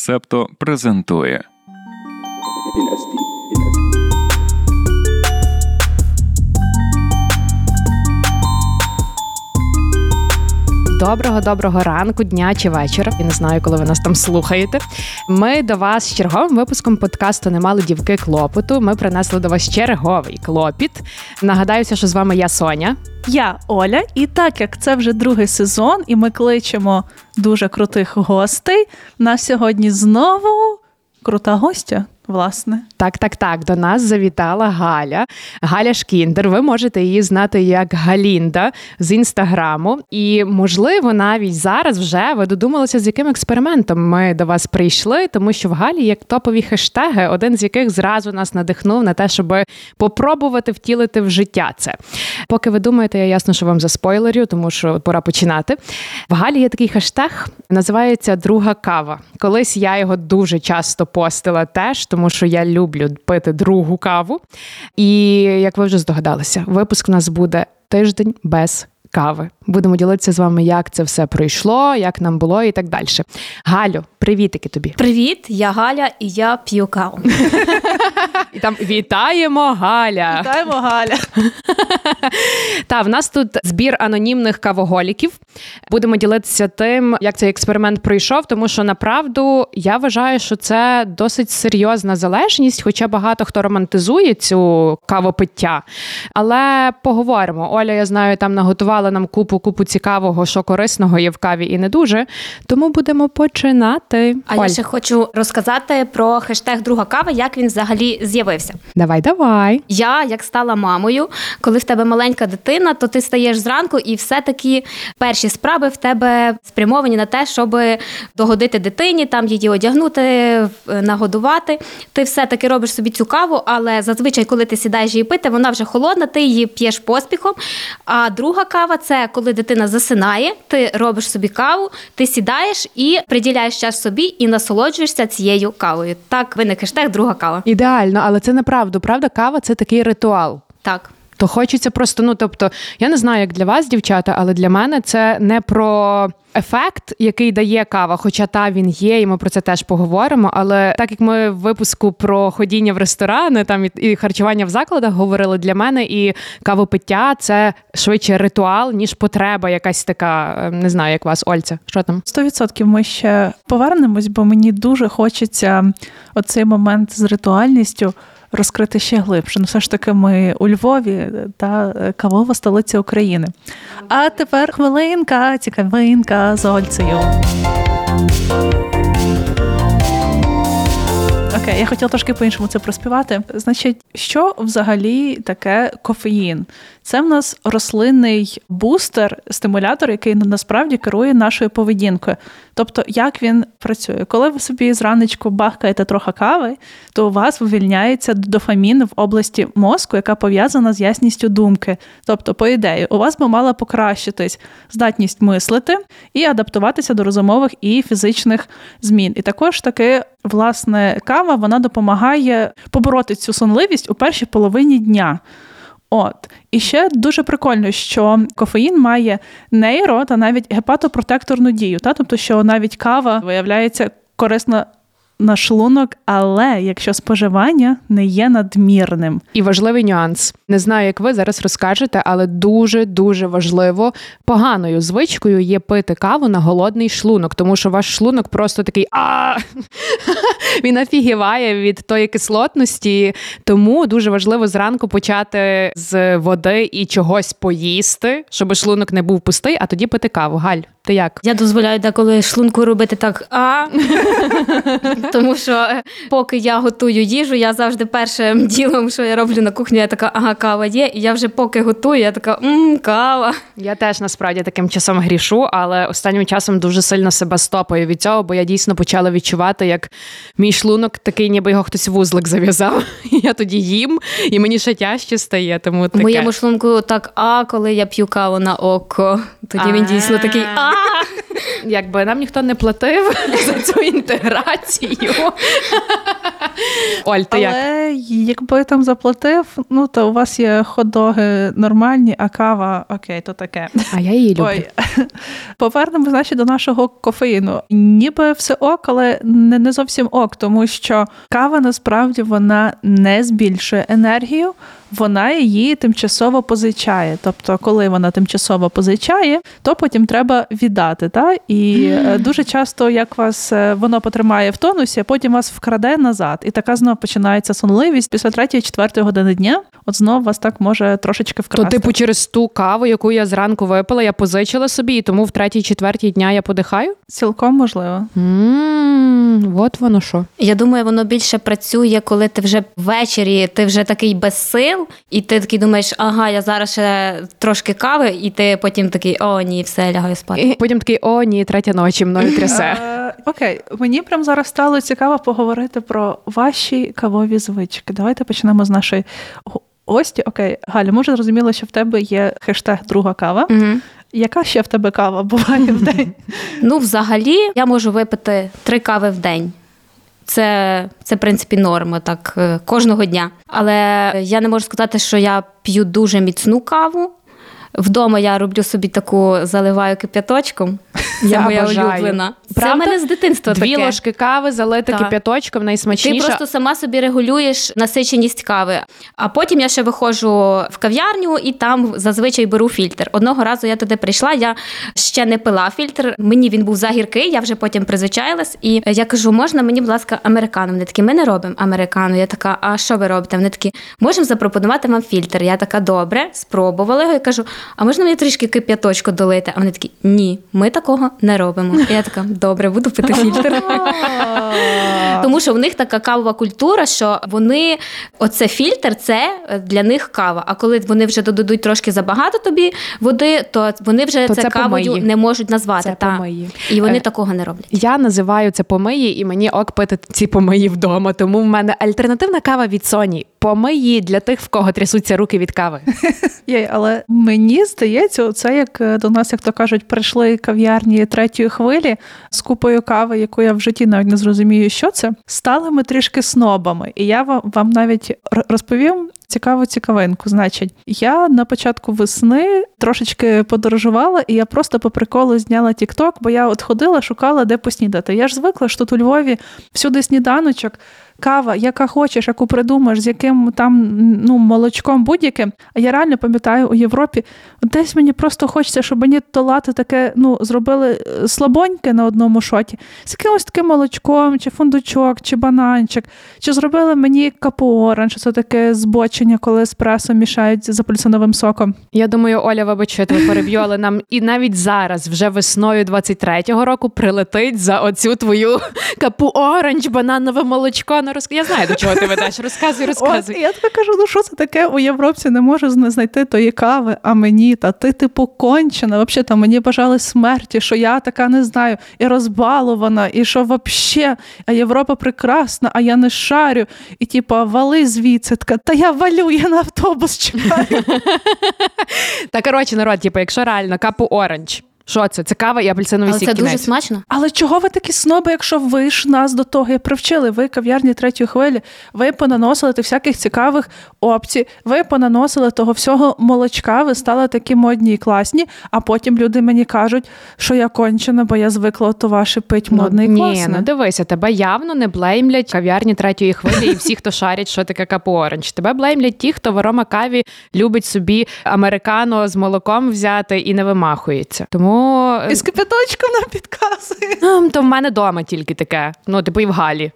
Септо презентує. Доброго доброго ранку, дня чи вечора. Я не знаю, коли ви нас там слухаєте. Ми до вас з черговим випуском подкасту не мали дівки клопоту. Ми принесли до вас черговий клопіт. Нагадаюся, що з вами я Соня. Я Оля, і так як це вже другий сезон, і ми кличемо дуже крутих гостей. нас сьогодні знову крута гостя власне. Так, так, так. До нас завітала Галя. Галя Шкіндер. Ви можете її знати як Галінда з інстаграму. І, можливо, навіть зараз вже ви додумалися, з яким експериментом ми до вас прийшли, тому що в Галі є топові хештеги, один з яких зразу нас надихнув на те, щоб попробувати втілити в життя це. Поки ви думаєте, я ясно, що вам заспойлерю, тому що пора починати. В Галі є такий хештег, називається Друга кава. Колись я його дуже часто постила теж, тому тому що я люблю пити другу каву. І як ви вже здогадалися, випуск у нас буде тиждень без кави. Будемо ділитися з вами, як це все пройшло, як нам було і так далі. Галю, привітики тобі. Привіт, я Галя і я п'ю каву. І там вітаємо Галя. Вітаємо Галя. Та в нас тут збір анонімних кавоголіків. Будемо ділитися тим, як цей експеримент пройшов, тому що направду я вважаю, що це досить серйозна залежність, хоча багато хто романтизує цю кавопиття. Але поговоримо. Оля, я знаю, там наготувала нам купу купу цікавого, що корисного є в каві і не дуже. Тому будемо починати. А Оль. я ще хочу розказати про хештег Друга кава, як він взагалі з'явився. Давай, давай. Я як стала мамою, коли в тебе маленька дитина, то ти стаєш зранку, і все-таки перші справи в тебе спрямовані на те, щоб догодити дитині, там її одягнути, нагодувати. Ти все-таки робиш собі цю каву, але зазвичай, коли ти сідаєш її пити, вона вже холодна, ти її п'єш поспіхом. А друга кава це коли дитина засинає, ти робиш собі каву, ти сідаєш і приділяєш час собі і насолоджуєшся цією кавою. Так виник хештег друга кава. Ідеально, але це неправда. Правда, кава це такий ритуал. Так. То хочеться просто, ну тобто, я не знаю, як для вас, дівчата, але для мене це не про ефект, який дає кава, хоча та він є, і ми про це теж поговоримо. Але так як ми в випуску про ходіння в ресторани, там і харчування в закладах говорили для мене, і кавопиття це швидше ритуал, ніж потреба, якась така, е, не знаю, як вас, Ольця. Що там? Сто відсотків ми ще повернемось, бо мені дуже хочеться оцей момент з ритуальністю розкрити ще глибше. Ну, все ж таки, ми у Львові та е, кавова столиця України. А тепер хвилинка, цікавинка з Ольцею. Окей, я хотіла трошки по-іншому це проспівати. Значить, що взагалі таке кофеїн? Це в нас рослинний бустер, стимулятор, який насправді керує нашою поведінкою. Тобто, як він працює? Коли ви собі зранечку бахкаєте трохи кави, то у вас вивільняється дофамін в області мозку, яка пов'язана з ясністю думки. Тобто, по ідеї, у вас би мала покращитись здатність мислити і адаптуватися до розумових і фізичних змін. І також таки, власне, кава вона допомагає побороти цю сонливість у першій половині дня. От. І ще дуже прикольно, що кофеїн має нейро та навіть гепатопротекторну дію, та? Тобто, що навіть кава виявляється корисна на шлунок, але якщо споживання не є надмірним. І важливий нюанс. Не знаю, як ви зараз розкажете, але дуже дуже важливо поганою звичкою є пити каву на голодний шлунок, тому що ваш шлунок просто такий а він офігіває від тої кислотності. Тому дуже важливо зранку почати з води і чогось поїсти, щоб шлунок не був пустий, а тоді пити каву. Галь, ти як? Я дозволяю деколи шлунку робити так а. Тому що е, поки я готую їжу, я завжди першим ділом, що я роблю на кухні, я така, ага, кава є. І я вже поки готую, я така мм, кава. Я теж насправді таким часом грішу, але останнім часом дуже сильно себе стопаю від цього, бо я дійсно почала відчувати, як мій шлунок такий, ніби його хтось вузлик зав'язав. Я тоді їм, і мені ще тяжче стає. Тому таке. моєму шлунку так, а коли я п'ю каву на око, тоді він дійсно такий а. Якби нам ніхто не платив за цю інтеграцію. Оль, ти як? Але якби там заплатив, ну то у вас є хот-доги нормальні, а кава окей, то таке. А я її люблю. Ой, повернемо, значить, до нашого кофеїну. Ніби все ок, але не, не зовсім ок, тому що кава насправді вона не збільшує енергію, вона її тимчасово позичає. Тобто, коли вона тимчасово позичає, то потім треба віддати. Та? І е, дуже часто, як вас е, воно потримає в тонусі, а потім вас вкраде назад. І така знову починається сонливість після третьої, четвертої години дня. От знов вас так може трошечки То, типу, через ту каву, яку я зранку випила, я позичила собі, і тому в третій, четвертій дня я подихаю? Цілком можливо. От воно що. Я думаю, воно більше працює, коли ти вже ввечері, ти вже такий без сил, і ти такий думаєш, ага, я зараз ще трошки кави, і ти потім такий, о, ні, все, лягаю спати. І потім такий, о, ні, третя ночі мною трясе. Е, Окей, мені прям зараз стало цікаво поговорити про ваші кавові звички. Давайте почнемо з нашої гості. Окей, Галя, може зрозуміло, що в тебе є хештег друга кава. Угу. Яка ще в тебе кава буває в день? Ну, взагалі, я можу випити три кави в день. Це, це в принципі, норма так е, кожного дня. Але я не можу сказати, що я п'ю дуже міцну каву. Вдома я роблю собі таку заливаю кип'яточком. Це Я моя бажаю. улюблена. Це Правда? в мене з дитинства Дві таке. ложки кави залити Так. кип'яточком Ти просто сама собі регулюєш насиченість кави. А потім я ще виходжу в кав'ярню і там зазвичай беру фільтр. Одного разу я туди прийшла, я ще не пила фільтр. Мені він був загіркий, я вже потім призвичаїлась. І я кажу, можна мені, будь ласка, американу? Вони такі, ми не робимо американу. Я така, а що ви робите? Вони такі, можемо запропонувати вам фільтр. Я така, добре, спробувала його і кажу, а можна мені трішки кип'яточку долити? А вони такі, ні, ми такого не робимо. І я така, добре, буду пити фільтр. Тому що в них така кавова культура, що вони оце фільтр, це для них кава. А коли вони вже додадуть трошки забагато тобі води, то вони вже То це, це кавою не можуть назвати. Це та. помиї. І вони Е, такого не роблять. Я називаю це помиї, і мені ок пити ці помиї вдома. Тому в мене альтернативна кава від Соні. Помиї для тих, в кого трясуться руки від кави. Є, але мені здається, це як е, до нас, як то кажуть, прийшли кав'ярні третьої хвилі з купою кави, яку я в житті навіть не зрозумію, що це. Стали ми трішки снобами. І я вам, вам навіть розповім. Цікаву цікавинку. Значить, я на початку весни трошечки подорожувала, і я просто по приколу зняла TikTok, бо я от ходила, шукала, де поснідати. Я ж звикла, що тут у Львові всюди сніданочок, кава, яка хочеш, яку придумаєш, з яким там ну, молочком будь-яким. А я реально пам'ятаю у Європі, десь мені просто хочеться, щоб мені то лати таке ну, зробили е, слабоньке на одному шоті, з якимось таким молочком, чи фундучок, чи бананчик, чи зробили мені капуоран, що це таке збочення, коли еспресо мішають з апельсиновим соком. Я думаю, Оля, вибач, я тебе переб'ю, але нам і навіть зараз, вже весною 23-го року, прилетить за оцю твою капу оранж, бананове молочко. Ну, розк... Я знаю, до чого ти ведеш. Розказуй, розказуй. і я така кажу, ну що це таке? У європці не можу знайти тої кави, а мені та ти типу кончена. Взагалі там мені бажали смерті, що я така не знаю, і розбалована, і що вообще, а Європа прекрасна, а я не шарю. І типу, вали звідси. Така, та я валю, я на автобус чекаю. Та коротше, народ, типу, якщо реально капу оранж, що це? Це кава і апельсиновий Але сік це дуже смачно. Але чого ви такі сноби, якщо ви ж нас до того і привчили? Ви кав'ярні третьої хвилі, ви понаносили тих всяких цікавих опцій, ви понаносили того всього молочка, ви стали такі модні і класні, а потім люди мені кажуть, що я кончена, бо я звикла то ваше пить модне і ну, класне. Ні, ну дивися, тебе явно не блеймлять кав'ярні третьої хвилі і всі, хто шарять, що таке капу оранж. Тебе блеймлять ті, хто в арома каві любить собі американо з молоком взяти і не вимахується. Тому І з кипяточком нам підказує. ну, то в мене вдома тільки таке. Ну, типу, і в Галі.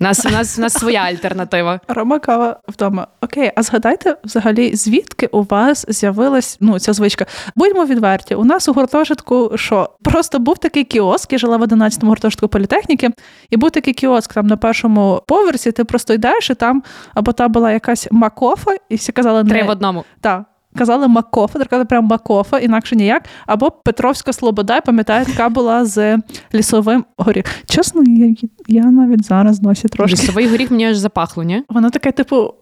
У нас, у нас, у нас своя альтернатива. Рома кава вдома. Окей, а згадайте взагалі, звідки у вас з'явилась ну ця звичка? Будьмо відверті. У нас у гуртожитку що просто був такий кіоск, я жила в 11-му гуртожитку політехніки, і був такий кіоск там на першому поверсі. Ти просто йдеш, і там або та була якась макофа, і всі казали Три не в одному. та. Казали Макофа, казали прям Макофа, інакше ніяк. Або Петровська Слобода, я пам'ятаю, така була з лісовим горіх. Чесно, я, я навіть зараз носі трошки. Лісовий горіх мені аж запахло, ні? Воно таке, типу,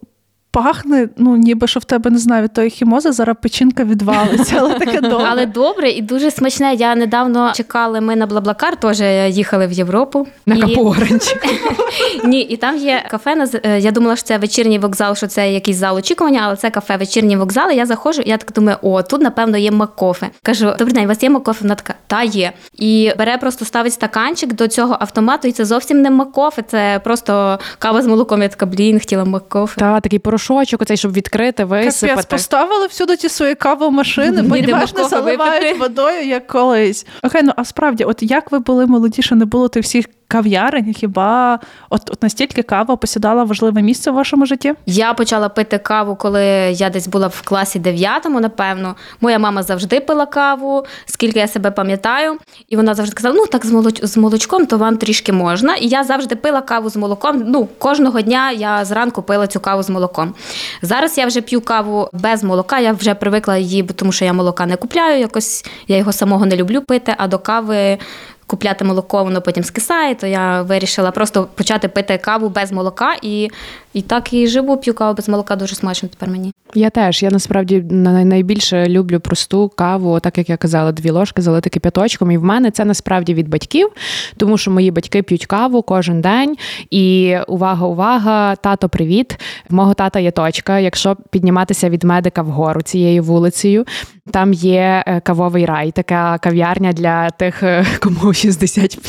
пахне, ну ніби що в тебе не знаю, від тої хімози зараз печінка відвалиться, але таке добре. Але добре і дуже смачне. Я недавно чекали. Ми на Блаблакар теж їхали в Європу. На І- капу. Ні, і там є кафе. е, Я думала, що це вечірній вокзал, що це якийсь зал очікування, але це кафе вечірній вокзал. І я заходжу, і я так думаю, о, тут напевно є макофе. Кажу, добрий день, у вас є макофе? Вона така, та є. І бере просто ставить стаканчик до цього автомату, і це зовсім не макофе, це просто кава з молоком. Я така, блін, хотіла макофе. Та такий порошочок, оцей, щоб відкрити, Капець, висипати. поставили всюди ті свої кавомашини, понімаєш, не заливають водою, як колись. Окей, ну а справді, от як ви були молодіше, не було тих всіх кав'ярень, хіба от, от настільки кава посідала важливе місце в вашому житті? Я почала пити каву, коли я десь була в класі дев'ятому, напевно. Моя мама завжди пила каву, скільки я себе пам'ятаю. І вона завжди казала: ну так з молоч... з молочком, то вам трішки можна. І я завжди пила каву з молоком. Ну, кожного дня я зранку пила цю каву з молоком. Зараз я вже п'ю каву без молока. Я вже привикла її, тому що я молока не купляю. Якось я його самого не люблю пити, а до кави. Купляти молоко, воно потім скисає, то я вирішила просто почати пити каву без молока, і, і так і живу, п'ю каву без молока дуже смачно тепер мені. Я теж. Я насправді найбільше люблю просту каву, так як я казала, дві ложки залити кип'яточком. І в мене це насправді від батьків, тому що мої батьки п'ють каву кожен день. І увага, увага, тато, привіт. Мого тата є точка. Якщо підніматися від медика вгору цією вулицею, там є е, кавовий рай, така кав'ярня для тих, е, кому 60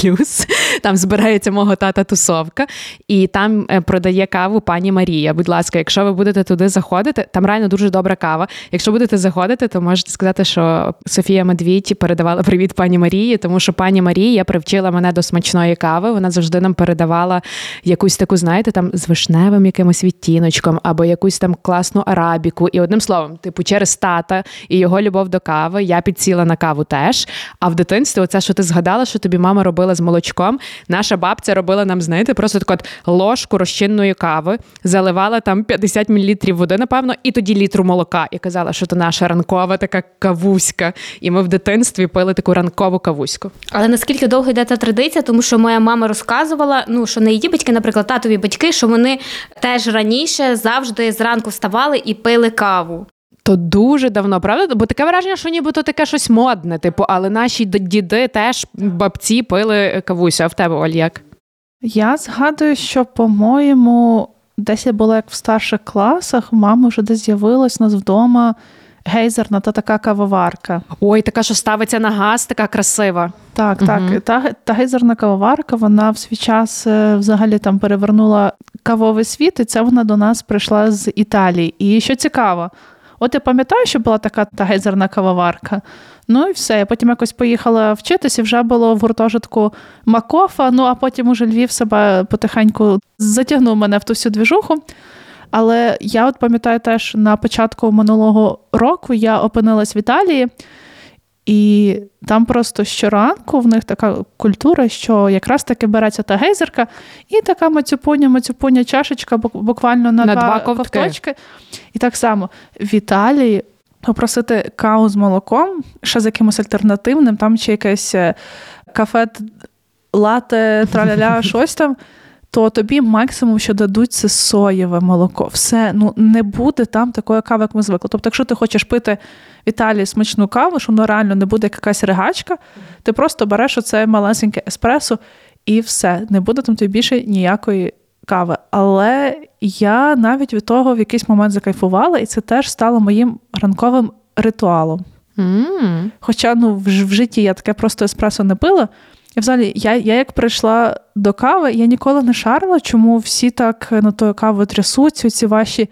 Там збирається мого тата тусовка, і там е, продає каву пані Марія. Будь ласка, якщо ви будете туди заходити, там реально дуже добра кава. Якщо будете заходити, то можете сказати, що Софія Медвідь передавала привіт пані Марії, тому що пані Марія привчила мене до смачної кави. Вона завжди нам передавала якусь таку, знаєте, там з вишневим якимось відтіночком, або якусь там класну арабіку. І одним словом, типу, через тата і його любов до кави, я підсіла на каву теж. А в дитинстві, оце, що ти згадала, що тобі мама робила з молочком, наша бабця робила нам, знаєте, просто так от ложку розчинної кави, заливала там 50 мл води, напевно, і тоді літру молока. І казала, що то наша ранкова така кавуська. І ми в дитинстві пили таку ранкову кавуську. Але наскільки довго йде ця традиція, тому що моя мама розказувала, ну що не її батьки, наприклад, татові батьки, що вони теж раніше завжди зранку вставали і пили каву. То дуже давно, правда? Бо таке враження, що нібито таке щось модне, типу, але наші діди теж бабці пили кавусю. А в тебе Оль, як? Я згадую, що, по-моєму, десь я була як в старших класах, у мами вже десь з'явилась у нас вдома гейзерна та така кавоварка. Ой, така, що ставиться на газ, така красива. Так, так. Та, та гейзерна кавоварка, вона в свій час е, взагалі там перевернула кавовий світ, і це вона до нас прийшла з Італії. І що цікаво, от я пам'ятаю, що була така та гейзерна кавоварка. Ну і все. Я потім якось поїхала вчитися, вже було в гуртожитку Макофа. Ну а потім уже Львів себе потихеньку затягнув мене в ту всю двіжуху. Але я от пам'ятаю теж на початку минулого року я опинилась в Італії, і там просто щоранку в них така культура, що якраз таки береться та гейзерка, і така мацюпуня, мацюпуня чашечка бу- буквально на, На два, два ковтки. ковточки. І так само в Італії попросити каву з молоком, ще з якимось альтернативним, там чи якесь е, кафе лате, траляля, щось там. То тобі максимум, що дадуть, це соєве молоко. Все, ну не буде там такої кави, як ми звикли. Тобто, якщо ти хочеш пити в Італії смачну каву, що воно реально не буде якась ригачка, ти просто береш оце малесеньке еспресо і все. Не буде там тобі більше ніякої кави. Але я навіть від того в якийсь момент закайфувала, і це теж стало моїм ранковим ритуалом. м Хоча ну, в, в житті я таке просто еспресо не пила. І взагалі, я, я як прийшла до кави, я ніколи не шарила, чому всі так над тою кавою трясуться, ці ваші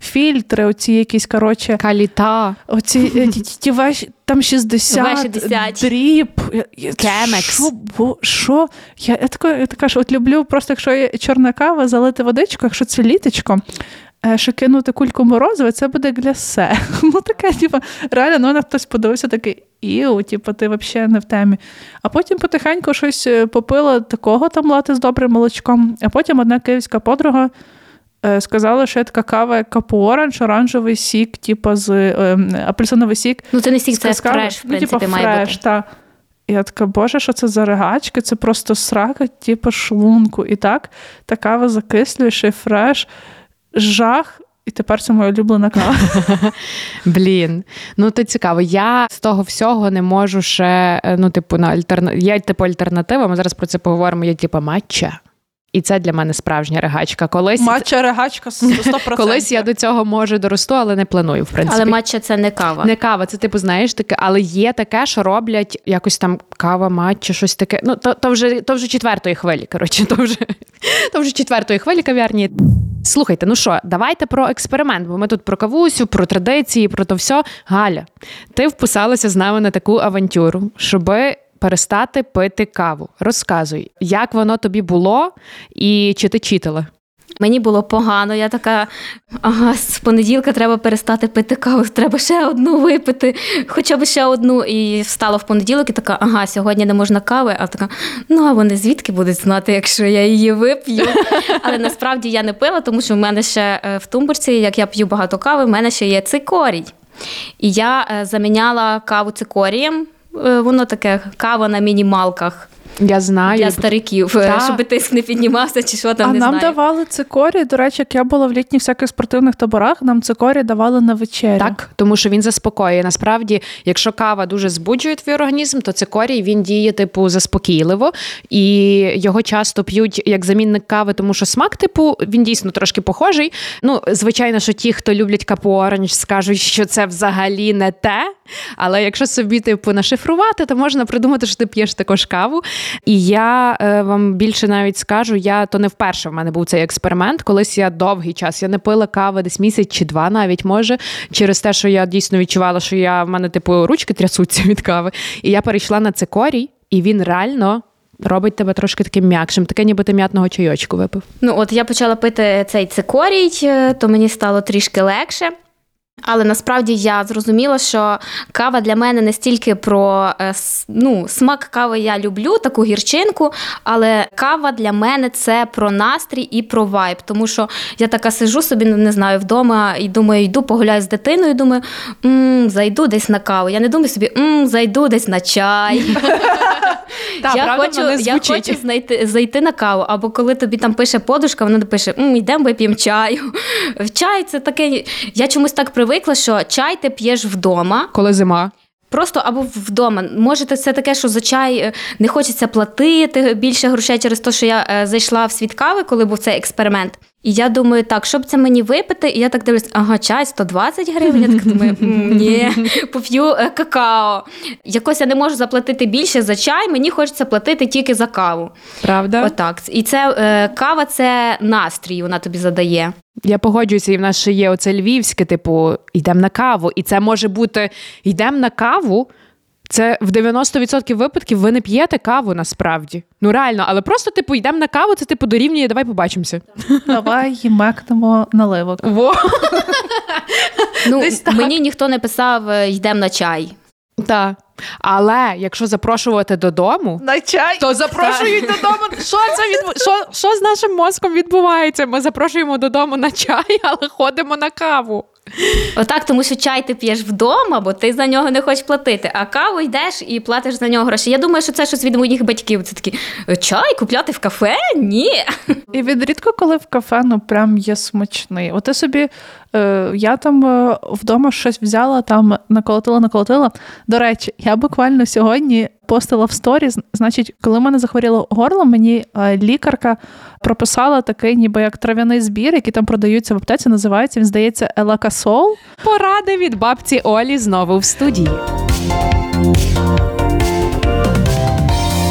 фільтри, оці якісь, коротше, Каліта. оці е, ті, ті, ваші там 60, V60. drip. Я- я- Chemex. Що? бо- що? Я, я, така, я така ж от люблю, просто якщо є чорна кава, залити водичку, якщо це літочко, е, ще кинути кульку морозива, це буде глясе. Ну таке, типу, реально, ну на хтось подивився такий. Іу, типу, ти взагалі не в темі. А потім потихеньку щось е, попила такого там лати з добрим молочком. А потім одна київська подруга е, сказала, що є така кава, як капу оранж, оранжевий сік, типу, з е, апельсиновий сік. Ну це не з це фреш, в ну, типу, має фреш, бути. Та. Я така, боже, що це за ригачки? Це просто срака, типу шлунку. І так, та кава закислює, ще фреш. Жах. і тепер це моя улюблена кава. Блін, ну то цікаво. Я з того всього не можу ще. е, Ну, типу, на альтерна... є типу альтернатива. Ми зараз про це поговоримо. Є типу матча. І це для мене справжня регачка. Колись Матча регачка 100%. колись я до цього може доросту, але не планую. В принципі, Але матча це не кава. не кава. Це типу, знаєш, таке, але є таке, що роблять якось там кава, матча, щось таке. Ну то, то вже то вже четвертої хвилі. Коротше, то вже то вже четвертої хвилі кав'ярні. Слухайте, ну що, давайте про експеримент, бо ми тут про кавусю, про традиції, про то все. Галя, ти вписалася з нами на таку авантюру, щоби перестати пити каву. Розказуй, як воно тобі було і чи ти читала? Мені було погано. Я така, ага, з понеділка треба перестати пити каву, треба ще одну випити, хоча б ще одну. І встала в понеділок і така, ага, сьогодні не можна кави. А така, ну а вони звідки будуть знати, якщо я її вип'ю. Але насправді я не пила, тому що в мене ще е, в тумбурці, як я п'ю багато кави, в мене ще є цикорій. І я е, заміняла каву цикорієм. Е, Воно таке кава на мінімалках Я знаю. для стариків, е, щоб тиск не піднімався, чи що там А не нам знаю. давали цикорі. До речі, як я була в літніх всяких спортивних таборах, нам цикорі давали на вечерю. Так, тому що він заспокоює. Насправді, якщо кава дуже збуджує твій організм, то цикорій він діє типу заспокійливо, і його часто п'ють як замінник кави, тому що смак, типу, він дійсно трошки похожий. Ну, звичайно, що ті, хто люблять капу оранж, скажуть, що це взагалі не те. Але якщо собі типу нашифрувати, то можна придумати, що ти п'єш також каву. І я е, вам більше навіть скажу, я то не вперше в мене був цей експеримент. Колись я довгий час я не пила кави десь місяць чи два, навіть може, через те, що я дійсно відчувала, що я в мене типу ручки трясуться від кави. І я перейшла на цикорій, і він реально. Робить тебе трошки таким м'якшим, таке ніби ти м'ятного чайочку випив. Ну, от я почала пити цей цикорій, е, то мені стало трішки легше. Але насправді я зрозуміла, що кава для мене не стільки про е, ну, смак кави я люблю, таку гірчинку, але кава для мене це про настрій і про вайб. Тому що я така сижу собі, ну, не знаю, вдома і думаю, йду погуляю з дитиною, думаю, м зайду десь на каву. Я не думаю собі, м зайду десь на чай. Та, я правда, хочу, я хочу знайти, зайти на каву. Або коли тобі там пише подушка, вона пише: «М, йдемо вип'ємо чаю. Чай це таке. Я чомусь так привикла, що чай ти п'єш вдома. Коли зима. Просто або вдома. Може, це таке, що за чай е, не хочеться платити більше грошей через те, що я е, зайшла в світ кави, коли був цей експеримент. І я думаю, так, щоб це мені випити, і я так дивлюсь, ага, чай 120 гривень. Я так думаю, ні, поп'ю е, какао. Якось я не можу заплатити більше за чай, мені хочеться платити тільки за каву. Правда? Отак. І це е, кава це настрій, вона тобі задає. Я погоджуюся, і в нас ще є оце львівське, типу, йдемо на каву. І це може бути йдемо на каву. Це в 90% випадків ви не п'єте каву насправді. Ну реально, але просто типу йдемо на каву, це типу дорівнює, давай побачимося. Давай мекнемо наливок. Во. Ну, мені ніхто не писав е, йдемо на чай. Так. Але якщо запрошувати додому, На чай. то запрошують додому. Що це відбу... що, що з нашим мозком відбувається? Ми запрошуємо додому на чай, але ходимо на каву. Отак, тому що чай ти п'єш вдома, бо ти за нього не хочеш платити, а каву йдеш і платиш за нього гроші. Я думаю, що це щось від моїх батьків. Це такі «Е, чай купляти в кафе? Ні. І він рідко коли в кафе ну прям є смачний. От ти собі, е, я там е, вдома щось взяла, там наколотила, наколотила. До речі, я буквально сьогодні постила в сторіс. Значить, коли мене захворіло горло, мені е, лікарка прописала такий, ніби як трав'яний збір, який там продаються в аптеці, називається, він здається, Елакасол. Поради від бабці Олі знову в студії.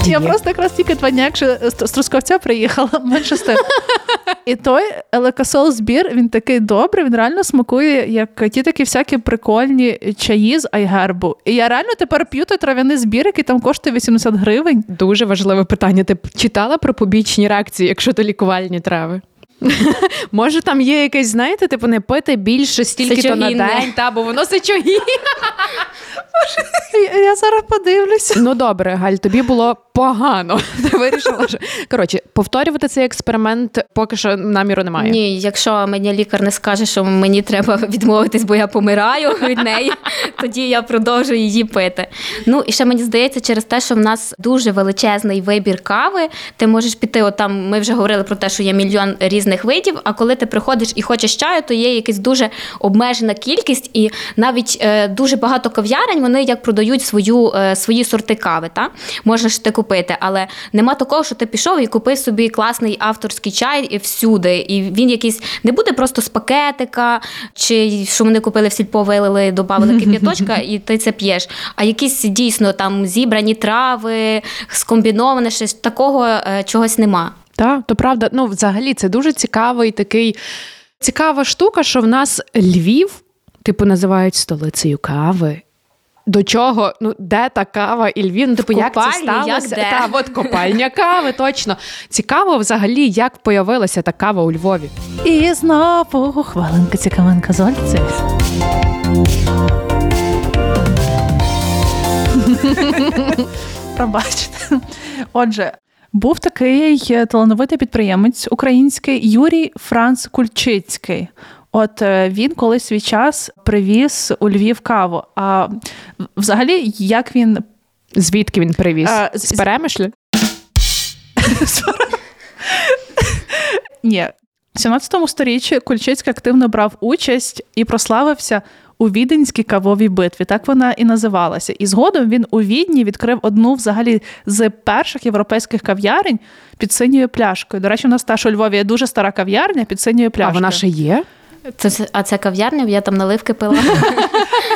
Я просто якраз тільки два дні, якщо з з Трускавця приїхала, менше з тим. І той елекасол збір, він такий добрий, він реально смакує, як ті такі всякі прикольні чаї з айгербу. І я реально тепер п'ю той трав'яний збір, який там коштує 80 гривень. Дуже важливе питання. Ти читала про побічні реакції, якщо то лікувальні трави? Може, там є якесь, знаєте, типу, не пити більше стільки то на день, та, бо воно сечогінне. Я, зараз подивлюся. Ну добре, Галь, тобі було погано. Ти вирішила, що коротше, повторювати цей експеримент поки що наміру немає. Ні, якщо мені лікар не скаже, що мені треба відмовитись, бо я помираю від неї, тоді я продовжу її пити. Ну і ще мені здається, через те, що в нас дуже величезний вибір кави, ти можеш піти. От там ми вже говорили про те, що є мільйон різних видів. А коли ти приходиш і хочеш чаю, то є якась дуже обмежена кількість, і навіть е, дуже багато кав'ярень вони як продають свою е, свої сорти кави. Та можна ж ти купити, але нема такого, що ти пішов і купив собі класний авторський чай і всюди. І він якийсь не буде просто з пакетика, чи що вони купили в сільпо, вилили, додали кип'яточка, і ти це п'єш. А якісь дійсно там зібрані трави, скомбіноване щось такого е, чогось нема. Так, то правда, ну взагалі це дуже цікавий такий цікава штука, що в нас Львів, типу, називають столицею кави. До чого? Ну, де та кава і Львів? Ну, типу, як це сталося? як? Та, от копальня кави, точно. Цікаво взагалі, як появилася та кава у Львові. І знову хвалинка цікавинка з Пробачте. Отже, був такий е, талановитий підприємець український Юрій Франц Кульчицький. От е, він колись свій час привіз у Львів каву. А взагалі, як він Звідки він привіз? А, з- з перемишля? Ні. В 17 сторіччі Кульчицький активно брав участь і прославився у Віденській кавовій битві. Так вона і називалася. І згодом він у Відні відкрив одну взагалі з перших європейських кав'ярень під синьою пляшкою. До речі, у нас теж у Львові є дуже стара кав'ярня під синьою А пляшкою. вона ще є? Це, а це кав'ярня, я там наливки пила.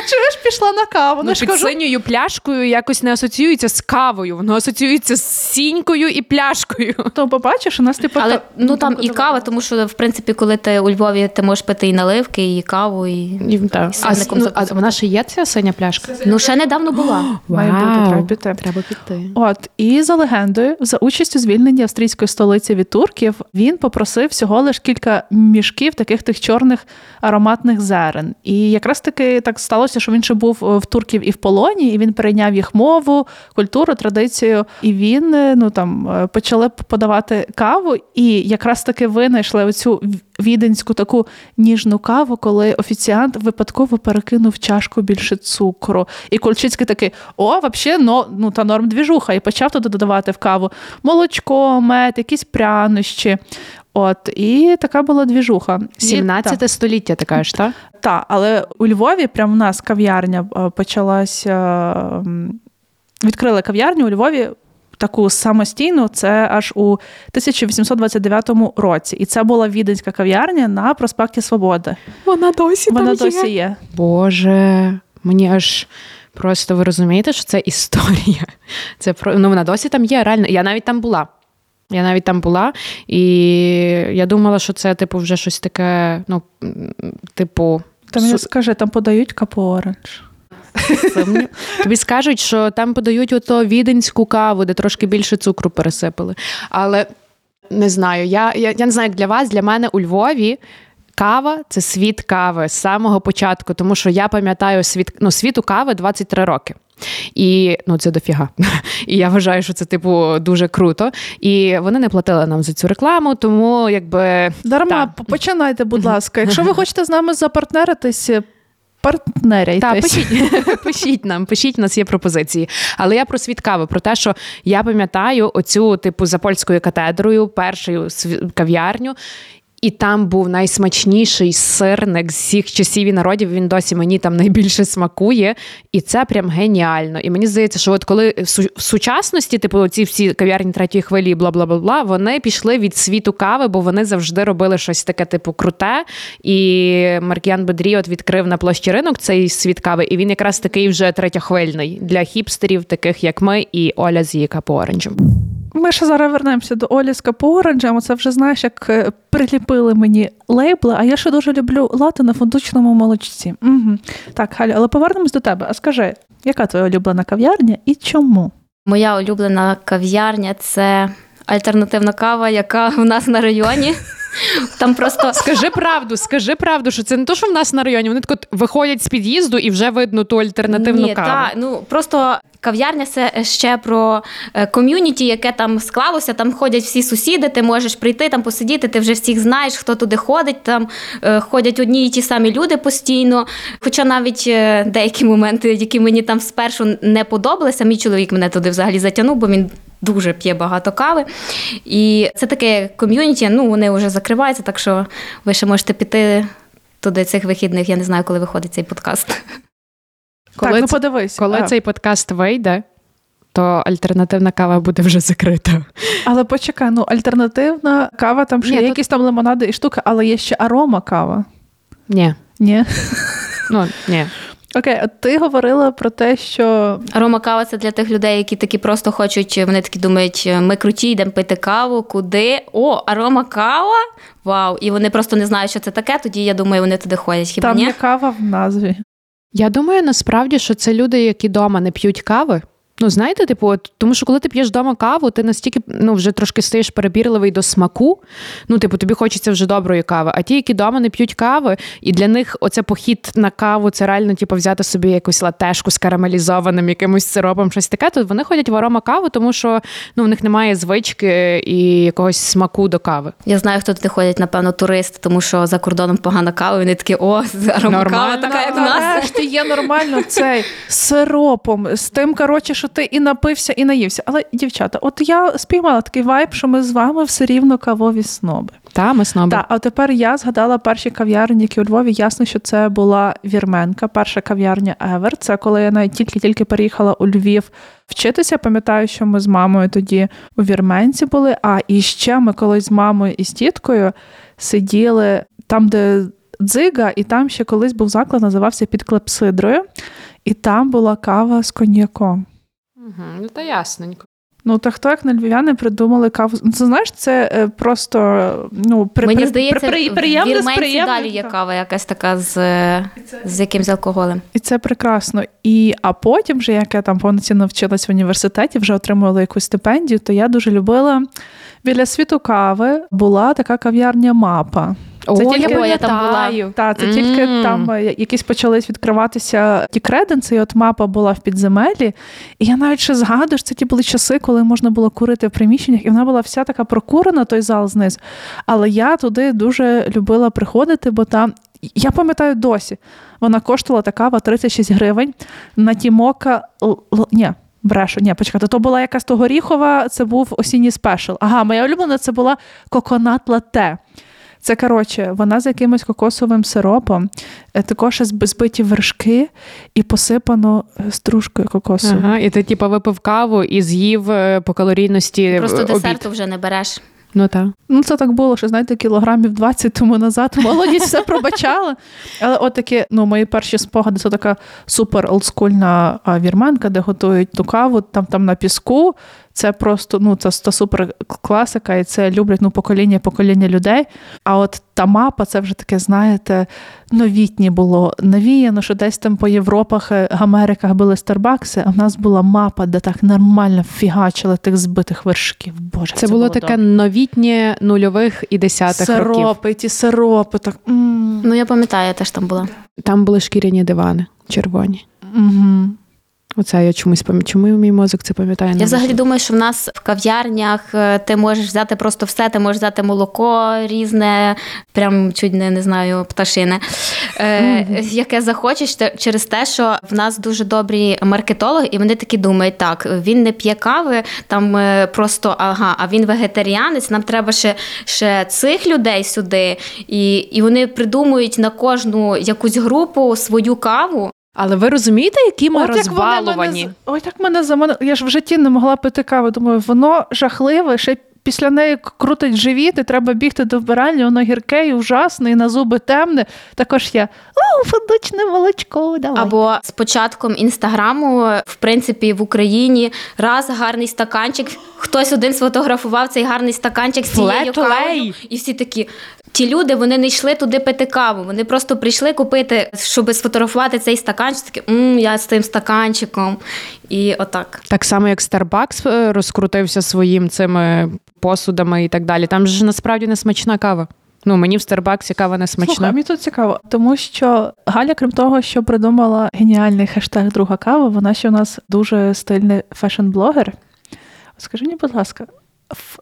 Чого ж пішла на каву? Ну, Ну, під синьою пляшкою якось не асоціюється з кавою, воно асоціюється з сінькою і пляшкою. то побачиш, у нас типу. Але ну там і кава, тому що в принципі, коли ти у Львові, ти можеш пити і наливки, і каву, і І, А, ну, а вона ще є ця синя пляшка? ну ще недавно була. Має бути, треба піти. Треба піти. От і за легендою, за участю звільнення австрійської столиці від турків, він попросив всього лиш кілька мішків таких тих чорних ароматних зерен. І якраз таки так сталося, що він ще був е, в турків і в полоні, і він перейняв їх мову, культуру, традицію. І він е, ну там е, почали подавати каву, і якраз таки винайшли оцю віденську таку ніжну каву, коли офіціант випадково перекинув чашку більше цукру. І Кульчицький такий: о, взагалі, ну, ну та норм двіжуха. І почав туди додавати в каву молочко, мед, якісь прянощі. От, і така була двіжуха. І- 17 та. століття, ти кажеш, так? Та, але у Львові прямо в нас кав'ярня е, почалася. м, Відкрили кав'ярню у Львові. Таку самостійну, це аж у 1829 році. І це була віденська кав'ярня на проспекті Свободи. Вона досі Вона досі є. Боже, мені аж просто ви розумієте, що це історія. Це про ну вона досі там є. Реально, я навіть там була. Я навіть там була, і я думала, що це, типу, вже щось таке, ну, типу. Та мені скажи, там подають капу оранж. Тобі скажуть, що там подають ото віденську каву, де трошки більше цукру пересипали. Але не знаю, я, я, я не знаю, як для вас, для мене у Львові. Кава це світ кави з самого початку, тому що я пам'ятаю світ, ну, світу кави 23 роки. І ну це дофіга. І я вважаю, що це типу дуже круто. І вони не платили нам за цю рекламу, тому якби Дарма, по- починайте, будь ласка. Якщо ви хочете з нами запартнеритись, партнеряйтесь. Так, пишіть, пишіть нам, пишіть, у нас є пропозиції. Але я про світ кави, про те, що я пам'ятаю оцю, типу, за польською катедрою, першу кав'ярню. І там був найсмачніший сирник з всіх часів і народів. Він досі мені там найбільше смакує, і це прям геніально. І мені здається, що от коли в сучасності, типу, ці всі кав'ярні третьої хвилі, бла бла бла бла, вони пішли від світу кави, бо вони завжди робили щось таке, типу, круте. І Маркіян Бедрі от відкрив на площі ринок цей світ кави, і він якраз такий вже третьохвильний для хіпстерів, таких як ми, і Оля з її капу. Ми ще зараз вернемося до Олі з капу оранжем. Це вже знаєш, як е, приліпили мені лейбли, а я ще дуже люблю лати на фундучному молочці. Угу. Так, Галю, але повернемось до тебе. А скажи, яка твоя улюблена кав'ярня і чому? Моя улюблена кав'ярня це альтернативна кава, яка в нас на районі. Там просто Скажи правду, скажи правду, що це не то, що в нас на районі. Вони так от виходять з під'їзду і вже видно ту альтернативну Ні, каву. Та, ну просто кав'ярня це ще про е, ком'юніті, яке там склалося. Там ходять всі сусіди. Ти можеш прийти там посидіти. Ти вже всіх знаєш, хто туди ходить. Там е, ходять одні і ті самі люди постійно. Хоча навіть е, деякі моменти, які мені там спершу не подобалися, мій чоловік мене туди взагалі затягнув, бо він. Дуже п'є багато кави. І це таке ком'юніті, ну вони вже закриваються, так що ви ще можете піти туди цих вихідних. Я не знаю, коли виходить цей подкаст. Коли так, ну подивись. Коли А, цей подкаст вийде, то альтернативна кава буде вже закрита. Але почекай, ну альтернативна кава, там ще Ні, є тут- якісь там лимонади і штуки, але є ще арома кава. Ні, Ні. ну ні. Окей, а ти говорила про те, що Арома кава це для тих людей, які такі просто хочуть. Вони такі думають, ми круті, йдемо пити каву, куди? О, арома кава? Вау! І вони просто не знають, що це таке. Тоді я думаю, вони туди ходять. Хіба там ні? є кава в назві. Я думаю, насправді, що це люди, які дома не п'ють кави. Ну, знаєте, типу, от, тому що коли ти п'єш вдома каву, ти настільки ну, вже трошки стаєш перебірливий до смаку. Ну, типу, тобі хочеться вже доброї кави. А ті, які вдома не п'ють кави, і для них оце похід на каву, це реально типу, взяти собі якусь латешку з карамелізованим якимось сиропом, щось таке, то вони ходять в арома каву, тому що ну, в них немає звички і якогось смаку до кави. Я знаю, хто туди ходять, напевно, туристи, тому що за кордоном погана кава. і Вони такі, о, арома кава, така, як в нас. Нарешті є нормально цей сиропом, з тим, коротше, що ти і напився, і наївся. Але, дівчата, от я спіймала такий вайб, що ми з вами все рівно кавові сноби. Та, ми сноби. Так, а тепер я згадала перші кав'ярні, які у Львові. Ясно, що це була вірменка, перша кав'ярня Ever. Це коли я навіть тільки-тільки переїхала у Львів вчитися. Пам'ятаю, що ми з мамою тоді у вірменці були. А і ще ми колись з мамою і з тіткою сиділи там, де дзига, і там ще колись був заклад, називався під клепсидрою, і там була кава з коньяком. Угу, ну, та ясненько. Ну, та хто як не львів'яни придумали каву? Ну, Це знаєш, це е, просто ну, при, Мені при- здається, при, при, приємне приємним, далі є кава якась така з, з якимсь алкоголем. І це прекрасно. І а потім, вже як я там повноцінно вчилась в університеті, вже отримувала якусь стипендію, то я дуже любила біля світу кави була така кав'ярня мапа. О, тільки- я я там була. Та це тільки там е, якісь почались відкриватися ті креденси, і от мапа була в підземелі. І я навіть ще згадую, що це ті були часи, коли можна було курити в приміщеннях, і вона була вся така прокурена, той зал знизу. Але я туди дуже любила приходити, бо там. Я пам'ятаю досі, вона коштувала та кава 36 гривень. На тімока л- л- ні, брешу, ні, почекайте, то була якась то горіхова, це був осінній спешл. Ага, моя улюблена це була коконат лате. Це коротше, вона з якимось кокосовим сиропом, е, також збиті вершки і посипано е, стружкою кокосовою. Ага, і ти типу, випив каву і з'їв е, по калорійності Просто обід. десерту вже не береш. Ну так. Ну, це так було, що знаєте, кілограмів 20 тому назад молодість все пробачала. Але от такі, ну, мої перші спогади це така супер олдскульна вірменка, де готують ту каву, там, там на піску. Це просто ну, це, це супер класика, і це люблять ну, покоління покоління людей. А от та мапа, це вже таке, знаєте, новітнє було навіяно, що десь там по Європах, е, Америках були Старбакси, а в нас була мапа, де так нормально фігачили тих збитих вершків. Боже, Це, було таке добре. новітнє нульових і десятих років. Сиропи, ті сиропи, так. м. Ну, я пам'ятаю, я теж там була. Там були шкіряні дивани, червоні. Мгм. Оце я чомусь пам'ятаю. Чому мій мозок це пам'ятає? Я взагалі думаю, що в нас в кав'ярнях е, ти можеш взяти просто все, ти можеш взяти молоко різне, прям чуть не, не знаю, пташине, е, яке захочеш через те, що в нас дуже добрі маркетологи, і вони такі думають, так, він не п'є кави, там е, просто ага, а він вегетаріанець, нам треба ще, ще цих людей сюди. І, і вони придумують на кожну якусь групу свою каву. Але ви розумієте, які ми От як вони мене Ой, так мене заманило. Я ж в житті не могла пити каву. Думаю, воно жахливе, ще після неї крутить живіт, і треба бігти до вбиральні, воно гірке і ужасне, і на зуби темне. Також я о, фадочне молочко, давай. Або з початком інстаграму, в принципі, в Україні раз гарний стаканчик, хтось один сфотографував цей гарний стаканчик з цією кавою, і всі такі. Ті люди вони не йшли туди пити каву. Вони просто прийшли купити, щоб сфотографувати цей стаканчик. Такі «М, я з тим стаканчиком. І отак. Так само, як Starbucks е, розкрутився своїм цими посудами і так далі. Там ж насправді не смачна кава. Ну мені в Starbucks і кава не Слухай, смачна. мені тут цікаво, тому що Галя, крім того, що придумала геніальний хештег друга кава, вона ще у нас дуже стильний фешн-блогер. Скажи мені, будь ласка,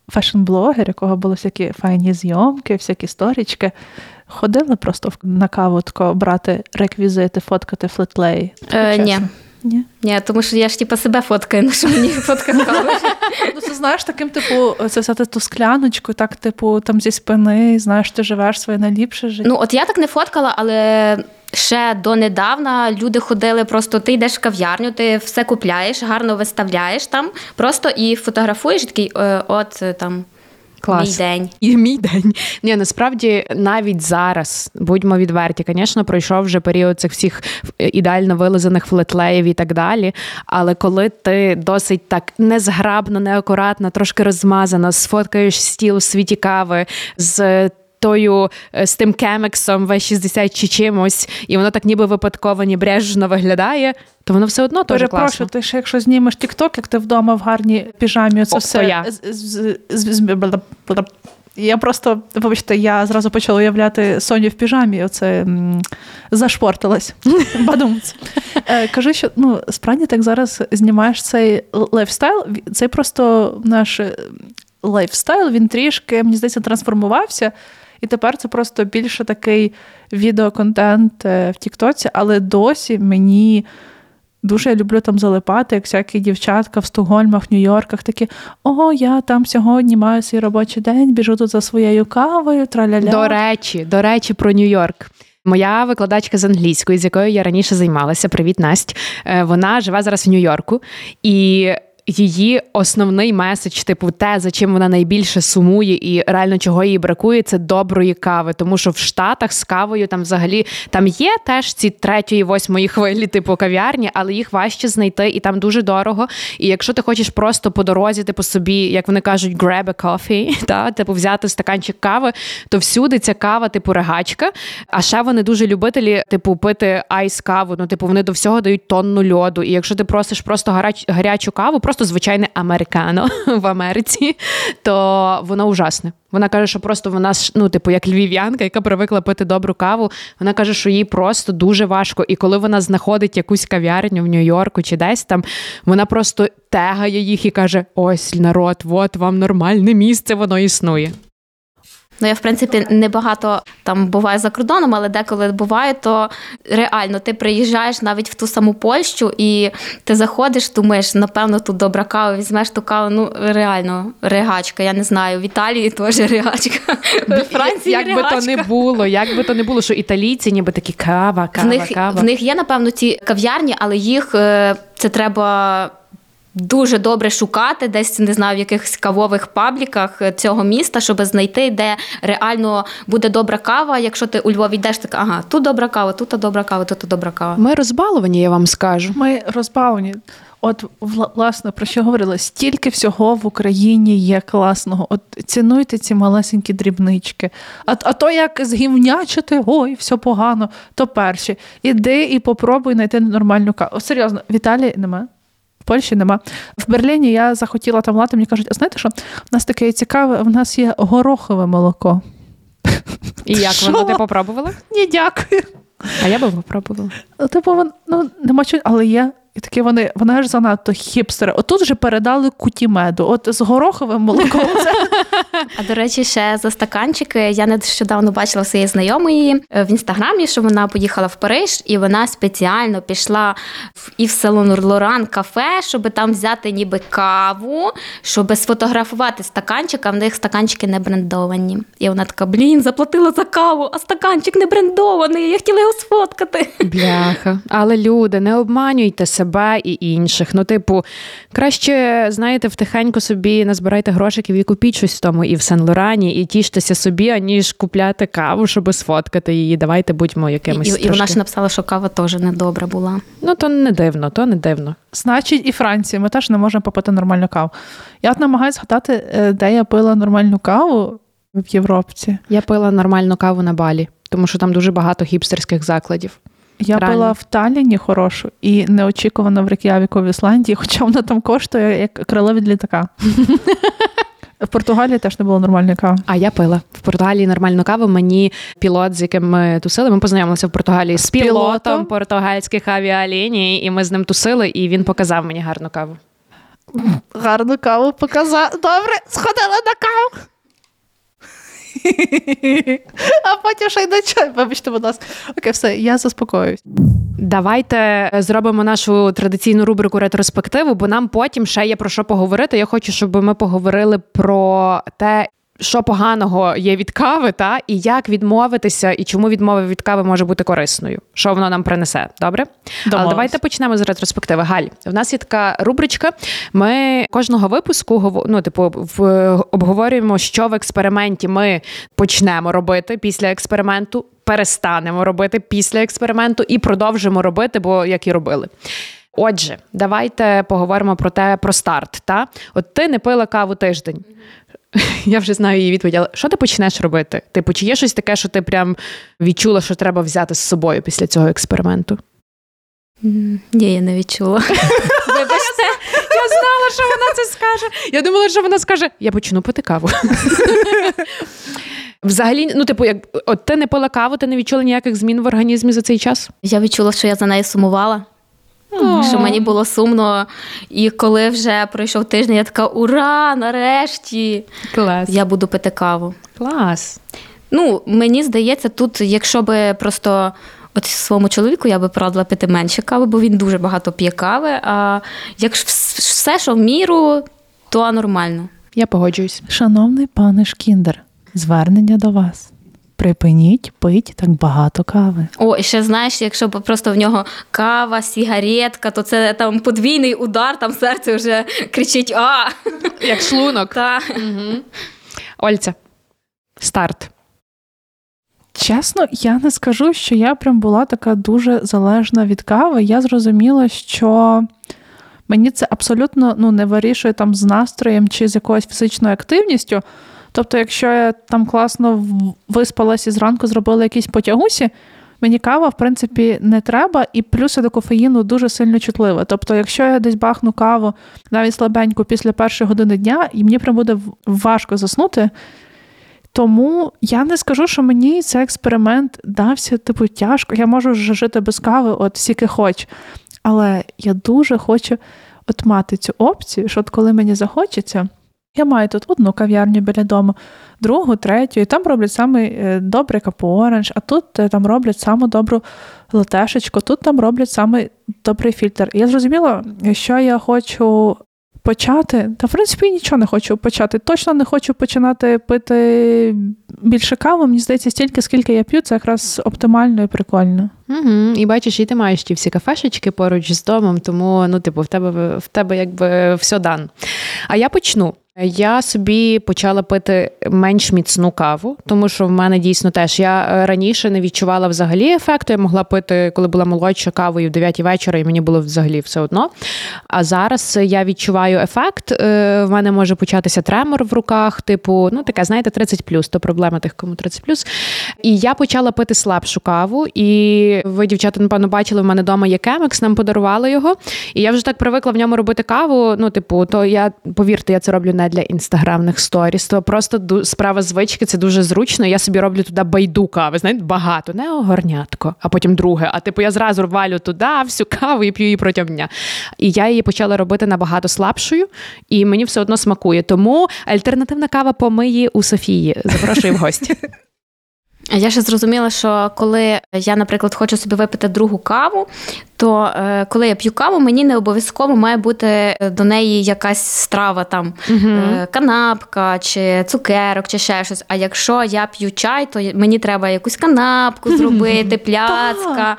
фешн-блогер, якого були всякі файні зйомки, всякі сторічки, ходили просто на каву тако брати реквізити, фоткати флетлеї? Е, ні. Ні. Ні, тому що я ж типу себе фоткаю, на що мені фотка кави. Ну, це знаєш, таким, типу, це взяти ту скляночку, так, типу, там зі спини, знаєш, ти живеш своє найліпше життя. Ну, от я так не фоткала, але ще донедавна люди ходили просто: ти йдеш в кав'ярню, ти все купляєш, гарно виставляєш там, просто і фотографуєш і такий, е, от е, там. Клас. Мій день. І мій день. Ні, насправді навіть зараз, будьмо відверті, звісно, пройшов вже період цих всіх ідеально вилизаних флетлеїв і так далі. Але коли ти досить так незграбно, неакуратно, трошки розмазано, сфоткаєш стіл у світі кави з. Тою е, з тим кемексом В60 чи чимось, і воно так ніби випадково небрежно виглядає, то воно все одно теж класно. Перепрошую, ти ще якщо знімеш TikTok, як ти вдома в гарній піжамі, це все. я. просто, вибачте, я зразу почала уявляти Соню в піжамі, оце зашпортилась. Бадумц. Е, Кажи, що ну, справді так зараз знімаєш цей лайфстайл. Це просто наш е, лайфстайл, він трішки, мені здається, трансформувався. І тепер це просто більше такий відеоконтент е, в Тіктоці, але досі мені. Дуже я люблю там залипати, як всякі дівчатка в Стокгольмах, Нью-Йорках такі: о, я там сьогодні маю свій робочий день, біжу тут за своєю кавою, траля-ля. До речі, до речі, про Нью-Йорк. Моя викладачка з англійської, з якою я раніше займалася, привіт, Насть. е, Вона живе зараз в Нью-Йорку, і її основний меседж, типу, те, за чим вона найбільше сумує, і реально чого їй бракує, це доброї кави. Тому що в Штатах з кавою там взагалі там є теж ці третьої, восьмої хвилі, типу кав'ярні, але їх важче знайти, і там дуже дорого. І якщо ти хочеш просто по дорозі, типу собі, як вони кажуть, grab a coffee, та типу взяти стаканчик кави, то всюди ця кава, типу регачка. А ще вони дуже любителі, типу, пити ice каву. Ну, типу, вони до всього дають тонну льоду. І якщо ти просиш просто гаряч, гарячу каву, просто звичайне американо в Америці, то воно ужасне. Вона каже, що просто вона ну, типу, як львів'янка, яка привикла пити добру каву. Вона каже, що їй просто дуже важко. І коли вона знаходить якусь кав'ярню в Нью-Йорку чи десь там, вона просто тегає їх і каже: ось народ, от вам нормальне місце, воно існує. Ну, я, в принципі, не багато там буваю за кордоном, але деколи буваю, то реально ти приїжджаєш навіть в ту саму Польщу, і ти заходиш, думаєш, напевно, тут добра кава, візьмеш ту каву. Ну, реально, регачка. Я не знаю. В Італії теж регачка. В Франції як би то не було, як би то не було, що італійці ніби такі кава, кава, в них, кава. в них є, напевно, ці кав'ярні, але їх е, це треба. Дуже добре шукати десь не знаю в якихось кавових пабліках е, цього міста, щоб знайти, де реально буде добра кава. Якщо ти у Львові йдеш, так ага, тут добра кава, тут добра кава, тут добра кава. Ми розбаловані, я вам скажу. Ми розбавлені. От, вла- власне, про що говорили? Стільки всього в Україні є класного. От цінуйте ці малесенькі дрібнички. А, а то як згівнячити, ой, все погано, то перші. Іди і попробуй знайти нормальну каву. О, серйозно, в Італії нема. В Польщі нема. В Берліні я захотіла там лати, мені кажуть, а знаєте що? У нас таке цікаве, в нас є горохове молоко. І як воно ти попробувала? Ні, дякую. А я би попробувала. Типу, ну, нема чого, але є. І такі вони, вони ж занадто хіпстери. Отут вже передали куті меду. От з гороховим молоком А до речі, ще за стаканчики я нещодавно бачила своєї знайомої е, в інстаграмі, що вона поїхала в Париж, і вона спеціально пішла в Ів Сен-Лоран кафе, щоб там взяти ніби каву, щоб сфотографувати стаканчик, а в них стаканчики не брендовані. І вона така: блін, заплатила за каву, а стаканчик не брендований. Я хотіла його сфоткати. Бляха. Але люди, не обманюйте себе і інших. Ну, типу, краще, знаєте, втихеньку собі назбирайте грошиків і купіть щось в тому Ів Сен-Лорані, і тіштеся собі, аніж купляти каву, щоб сфоткати її. Давайте будьмо І, якимось. і, і вона трошки- ж написала, що кава теж недобра була. Ну, то не дивно, то не дивно. значить і Франції. Ми теж не можемо попити нормальну каву. Я от намагаюся згадати, е, де я пила нормальну каву в Європці. Я пила нормальну каву на балі, тому що там дуже багато хіпстерських закладів. Я Реально. пила в Талліні хорошу і неочікувано в Рек'явіку в Ісландії, хоча вона там коштує як крило від літака. В Португалії теж не було нормальної кави. А я пила в Португалії нормальну каву. Мені пілот, з яким ми тусили. Ми познайомилися в Португалії з пілотом? португальських авіаліній, і ми з ним тусили, і він показав мені гарну каву. Гарну каву показав. Добре, сходила на каву. А потім ще й до чого, Вибачте, будь ласка. Окей, все, я заспокоююсь. Давайте зробимо нашу традиційну рубрику ретроспективу, бо нам потім ще є про що поговорити. Я хочу, щоб ми поговорили про те. Що поганого є від кави, та і як відмовитися, і чому відмова від кави може бути корисною? Що воно нам принесе? Добре? Але давайте почнемо з ретроспективи. Галь, в нас є така рубричка. Ми кожного випуску ну, типу, в, обговорюємо, що в експерименті ми почнемо робити після експерименту, перестанемо робити після експерименту і продовжимо робити, бо як і робили. Отже, давайте поговоримо про те про старт. Та от ти не пила каву тиждень. Я вже знаю її відповідь, але що ти почнеш робити? Типу, чи є щось таке, що ти прям відчула, що треба взяти з собою після цього експерименту? Ні, я не відчула. Вибачте. Я знала, що вона це скаже. Я думала, що вона скаже: я почну пити каву. Взагалі, ну, типу, як от ти не пила каву, ти не відчула ніяких змін в організмі за цей час? Я відчула, що я за нею сумувала. Що мені було сумно, і коли вже пройшов тиждень, я така ура! Нарешті Клас. я буду пити каву. Клас. Ну, мені здається, тут, якщо би просто от своєму чоловіку я би порадила пити менше кави, бо він дуже багато п'є кави. А якщо все, що в міру, то нормально. Я погоджуюсь. Шановний пане Шкіндер, звернення до вас. Припиніть пить так багато кави. О, і ще знаєш, якщо просто в нього кава, сігаретка, то це там подвійний удар, там серце вже кричить А! Як шлунок. Та. Ольця. Старт. Чесно, я не скажу, що я прям була така дуже залежна від кави. Я зрозуміла, що мені це абсолютно ну, не вирішує там з настроєм чи з якоюсь фізичною активністю. Тобто, якщо я там класно виспалась і зранку зробила якісь потягусі, мені кава, в принципі, не треба, і плюс я до кофеїну дуже сильно чутлива. Тобто, якщо я десь бахну каву навіть слабеньку після першої години дня, і мені прям буде важко заснути. Тому я не скажу, що мені цей експеримент дався типу тяжко. Я можу вже жити без кави, от скільки хоч. Але я дуже хочу от мати цю опцію, що от коли мені захочеться, я маю тут одну кав'ярню біля дому, другу, третю, і там роблять саме е, добрий капу-оранж, а тут е, там роблять саму добру латешечку, тут там роблять саме добрий фільтр. І я зрозуміла, що я хочу почати. Та в принципі нічого не хочу почати. Точно не хочу починати пити більше кави. Мені здається, стільки, скільки я п'ю, це якраз оптимально і прикольно. Угу. І бачиш, і ти маєш ті всі кафешечки поруч з домом, тому ну, типу, в тебе в тебе якби все дан. А я почну. Я собі почала пити менш міцну каву, тому що в мене дійсно теж я е, раніше не відчувала взагалі ефекту. Я могла пити, коли була молодша кавою в 9 вечора, і мені було взагалі все одно. А зараз я відчуваю ефект. Е, В мене може початися тремор в руках, типу, ну таке, знаєте, 30 то проблема тих, кому 30 І я почала пити слабшу каву. І ви, дівчата, напевно, бачили, в мене вдома є кемекс, нам подарували його. І я вже так привикла в ньому робити каву. Ну, типу, то я повірте, я це роблю не для інстаграмних сторіс. То просто ду- справа звички, це дуже зручно. Я собі роблю туди байду кави. Знаєте, багато, не огорнятко, а потім друге. А типу я зразу валю туди всю каву і п'ю її протягом дня. І я її почала робити набагато слабшою, і мені все одно смакує. Тому альтернативна кава помиї у Софії. Запрошую в гості. А Я ще зрозуміла, що коли я, наприклад, хочу собі випити другу каву, то е, коли я п'ю каву, мені не обов'язково має бути е, до неї якась страва, там е, канапка чи цукерок, чи ще щось. А якщо я п'ю чай, то мені треба якусь канапку зробити, пляцка.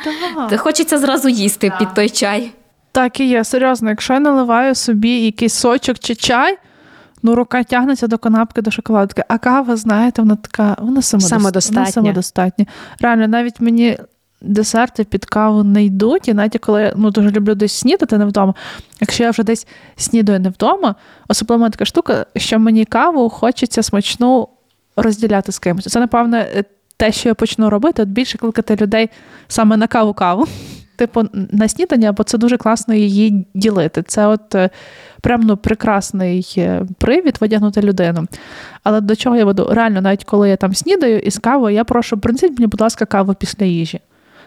Хочеться зразу їсти під той чай. Так і є, серйозно, якщо я наливаю собі якийсь сочок чи чай, ну рука тягнеться до канапки, до шоколадки. А кава, знаєте, вона така, вона самодос- Самодостатня. Вона самодостатня. Реально, навіть мені десерти під каву не йдуть, і навіть коли я ну, дуже люблю десь снідати не вдома. Якщо я вже десь снідаю не вдома, особливо така штука, що мені каву хочеться смачну розділяти з кимось. Це, напевно, те, що я почну робити, от більше кликати людей саме на каву-каву. типу, на снідання, бо це дуже класно її ділити. Це от е, прям ну, прекрасний е, привід видягнути людину. Але до чого я веду? Реально, навіть коли я там снідаю із кавою, я прошу, принесіть мені, будь ласка, каву після їжі.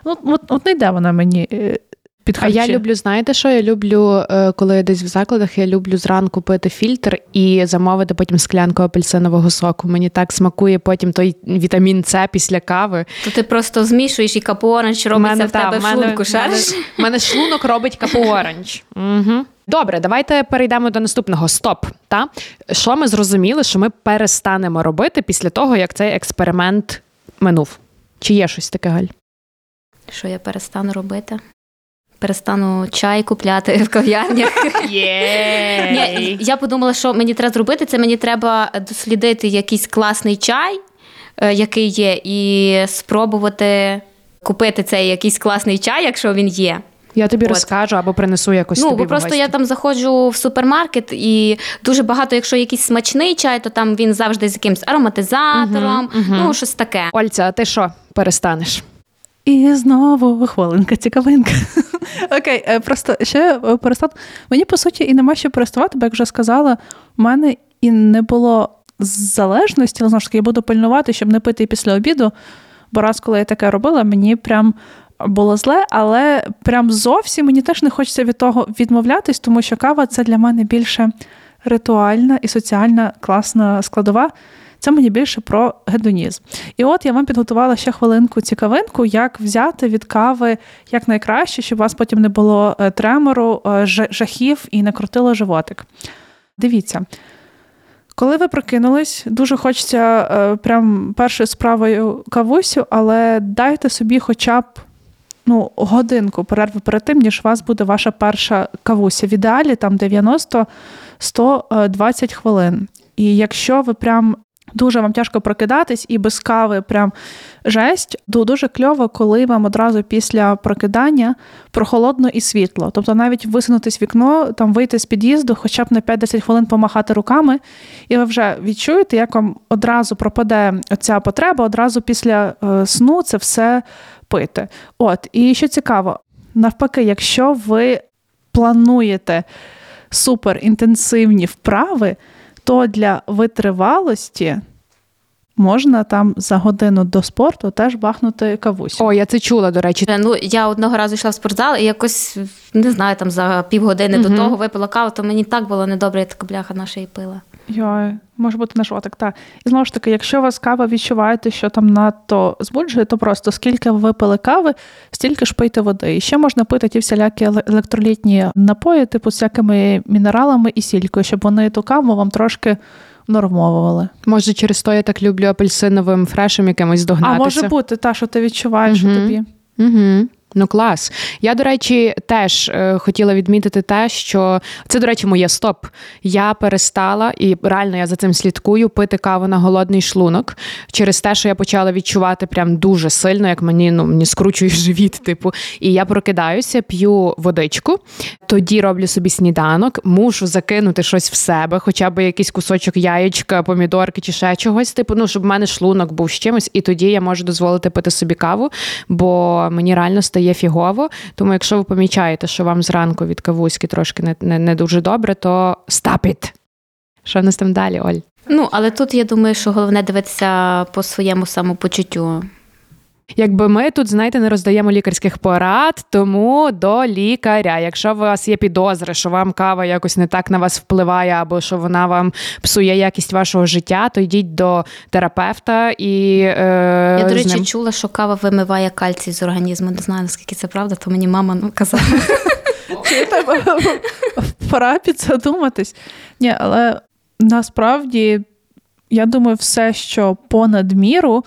Ну, от, от не йде вона мені е, під А я люблю, знаєте що? Я люблю, е, коли я десь в закладах, я люблю зранку пити фільтр і замовити потім склянку апельсинового соку. Мені так смакує потім той вітамін С після кави. То ти просто змішуєш і капоранж робиться в тебе в шлунку, шариш? У мене шлунок робить капу оранж. Угу. Добре, давайте перейдемо до наступного. Стоп. Та? Що ми зрозуміли, що ми перестанемо робити після того, як цей експеримент минув? Чи є щось таке, Галь? Що я перестану робити? Перестану чай купляти в кав'ярнях. Ні, я подумала, що мені треба зробити, це мені треба дослідити якийсь класний чай, е, який є, і спробувати купити цей якийсь класний чай, якщо він є. Я тобі От. розкажу або принесу якось ну, тобі бо просто я там заходжу в супермаркет, і дуже багато, якщо якийсь смачний чай, то там він завжди з якимсь ароматизатором, Мгм, мгм. ну щось таке. Ольця, а ти що перестанеш? І знову хвилинка, цікавинка. Окей, е, просто ще е, перестати. Мені по суті і нема що переставати, бо як вже сказала, в мене і не було залежності, але знову ж таки, я буду пильнувати, щоб не пити після обіду. Бо раз, коли я таке робила, мені прям було зле, але прям зовсім мені теж не хочеться від того відмовлятись, тому що кава це для мене більше ритуальна і соціальна класна складова. Це мені більше про гедонізм. І от я вам підготувала ще хвилинку цікавинку, як взяти від кави як найкраще, щоб у вас потім не було е, тремору, е, жахів і не крутило животик. Дивіться. Коли ви прокинулись, дуже хочеться е, прям першою справою кавусю, але дайте собі хоча б ну, годинку перерви перед тим, ніж у вас буде ваша перша кавуся. В ідеалі там 90-120 хвилин. І якщо ви прям дуже вам тяжко прокидатись і без кави прям жесть, то дуже кльово, коли вам одразу після прокидання прохолодно і світло. Тобто навіть висунутись вікно, там вийти з під'їзду, хоча б на 5-10 хвилин помахати руками, і ви вже відчуєте, як вам одразу пропаде ця потреба, одразу після е, сну це все пити. От, і що цікаво, навпаки, якщо ви плануєте суперінтенсивні вправи, то для витривалості можна там за годину до спорту теж бахнути кавусю. О, я це чула, до речі. Ну, я одного разу йшла в спортзал і якось не знаю, там за півгодини Мгм. до того випила каву, то мені так було недобре, я така бляха наша і пила. Йой, може бути на жовтик, так. І знову ж таки, якщо у вас кава відчуваєте, що там надто збуджує, то просто скільки ви випили кави, стільки ж пийте води. І ще можна пити ті всілякі електролітні напої, типу з всякими мінералами і сількою, щоб вони ту каву вам трошки нормовували. Може, через то я так люблю апельсиновим фрешем якимось А може бути та, що ти відчуваєш, що Мгм. тобі. Угу. Ну, клас. Я, до речі, теж е, хотіла відмітити те, що це, до речі, моє стоп. Я перестала, і реально я за цим слідкую, пити каву на голодний шлунок через те, що я почала відчувати прям дуже сильно, як мені ну мені скручує живіт. Типу, і я прокидаюся, п'ю водичку, тоді роблю собі сніданок, мушу закинути щось в себе, хоча б якийсь кусочок яєчка, помідорки чи ще чогось. Типу, ну щоб в мене шлунок був з чимось, і тоді я можу дозволити пити собі каву, бо мені реально стає фігово. Тому, якщо ви помічаєте, що вам зранку від кавуськи трошки не, не, не дуже добре, то stop it. Що в нас там далі, Оль? Ну, але тут я думаю, що головне дивитися по своєму самопочуттю. Якби ми тут, знаєте, не роздаємо лікарських порад, тому до лікаря. Якщо у вас є підозри, що вам кава якось не так на вас впливає, або що вона вам псує якість вашого життя, то йдіть до терапевта і е, Я, до з речі, ним... чула, що кава вимиває кальцій з організму. Не знаю, наскільки це правда, то мені мама ну, казала. Чуєте, пора підзадуматись. Ні, але насправді я думаю, все, що понад міру,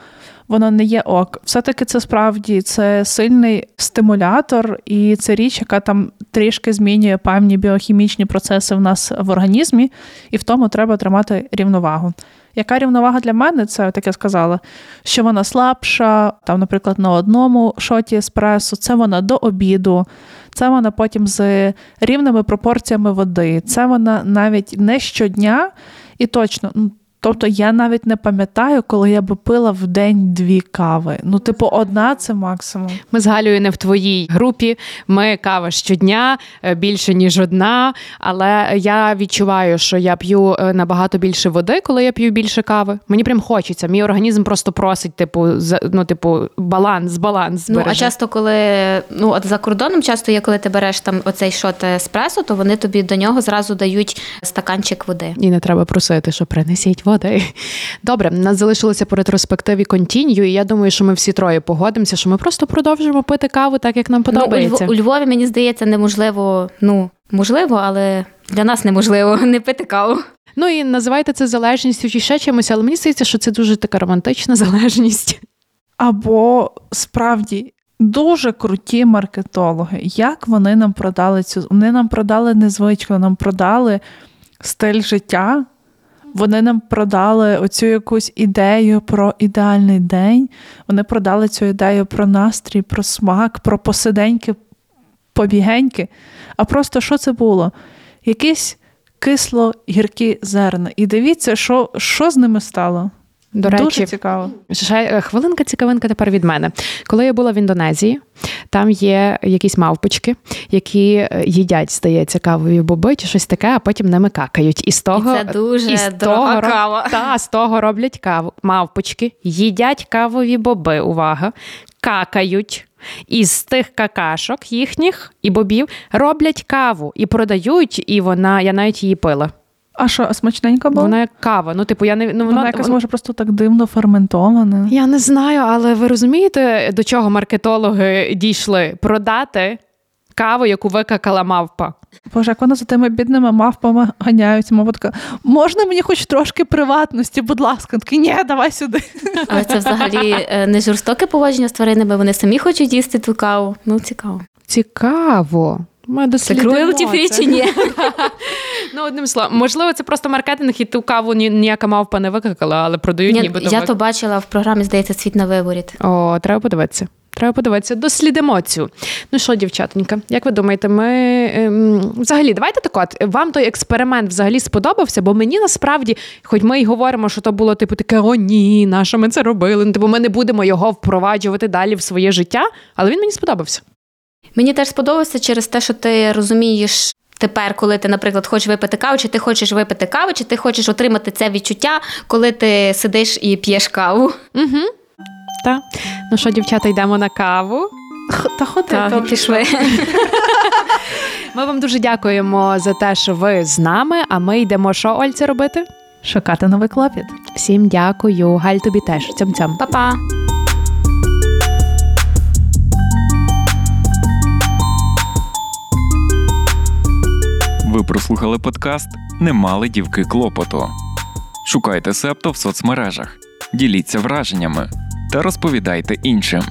воно не є ок. Все-таки це справді це сильний стимулятор, і це річ, яка там трішки змінює певні біохімічні процеси в нас в організмі, і в тому треба тримати рівновагу. Яка рівновага для мене, це так я сказала, що вона слабша, там, наприклад, на одному шоті еспресо, це вона до обіду, це вона потім з рівними пропорціями води, це вона навіть не щодня, і точно ну, Тобто я навіть не пам'ятаю, коли я би пила в день дві кави. Ну, типу, одна це максимум. Ми з Галею не в твоїй групі. Ми кава щодня е, більше ніж одна. Але я відчуваю, що я п'ю е, набагато більше води, коли я п'ю більше кави. Мені прям хочеться. Мій організм просто просить, типу, за- ну, типу, баланс, баланс. Ну, а часто, коли ну от за кордоном, часто є, коли ти береш там оцей шот еспресо, то вони тобі до нього зразу дають стаканчик води. І не треба просити, що принесіть води. Добре, нас залишилося по ретроспективі контінью, і я думаю, що ми всі троє погодимося, що ми просто продовжимо пити каву так, як нам подобається. Ну, у, Львові, у Львові, мені здається, неможливо, ну, можливо, але для нас неможливо не пити каву. Ну і називайте це залежністю чи ще чимось, але мені здається, що це дуже така романтична залежність. Або справді дуже круті маркетологи. Як вони нам продали цю? Вони нам продали не звичку, нам продали стиль життя. Вони нам продали оцю якусь ідею про ідеальний день. Вони продали цю ідею про настрій, про смак, про посиденьки, побігеньки. А просто що це було? Якісь кисло-гіркі зерна. І дивіться, що, що з ними стало. До Дуже цікаво. ще е, хвилинка цікавинка тепер від мене. Коли я була в Індонезії, там є якісь мавпочки, які е, їдять, здається, кавові боби чи щось таке, а потім ними какають. І з того І це дуже і з дорога того, кава. Та, з того роблять каву. Мавпочки їдять кавові боби. Увага, какають. І з тих какашок їхніх і бобів роблять каву і продають, і вона, я навіть її пила. А що, а смачненька була? Вона як кава. Ну, типу, я не ну, Вона, вона, якась може просто так дивно ферментована. Я не знаю, але ви розумієте, до чого маркетологи дійшли? Продати каву, яку викакала мавпа. Боже, як вона за тими бідними мавпами ганяються. Мова така, можна мені хоч трошки приватності, будь ласка. Такий, ні, давай сюди. Але це взагалі е, не жорстоке поводження з тваринами, вони самі хочуть їсти ту каву. Ну, цікаво. Цікаво. Ми Це дослідимо круелті фрі чи ні? Ну, одним словом, можливо, це просто маркетинг, і ту каву ніяка мавпа не викакала, але продають Ні, нібито. Я то бачила в програмі, здається, світ на виборі. О, треба подивитися. Треба подивитися, дослідимо цю. Ну що, дівчатонька, як ви думаєте, ми ем, взагалі давайте так от вам той експеримент взагалі сподобався? Бо мені насправді, хоч ми й говоримо, що то було типу таке, о ні, на що ми це робили? Ну, типу, ми не будемо його впроваджувати далі в своє життя, але він мені сподобався. Мені теж сподобалося через те, що ти розумієш. Тепер, коли ти, наприклад, хочеш випити каву, чи ти хочеш випити каву, чи ти хочеш отримати це відчуття, коли ти сидиш і п'єш каву. Угу. Так. Ну що, дівчата, йдемо на каву. Та ходи, пішли. Ми вам дуже дякуємо за те, що ви з нами. А ми йдемо що, Ольці, робити? Шукати новий клопіт. Всім дякую. Галь тобі теж. Цям-цям. Па-па. Ви прослухали подкаст Не мали дівки клопоту. Шукайте Септо в соцмережах, діліться враженнями та розповідайте іншим.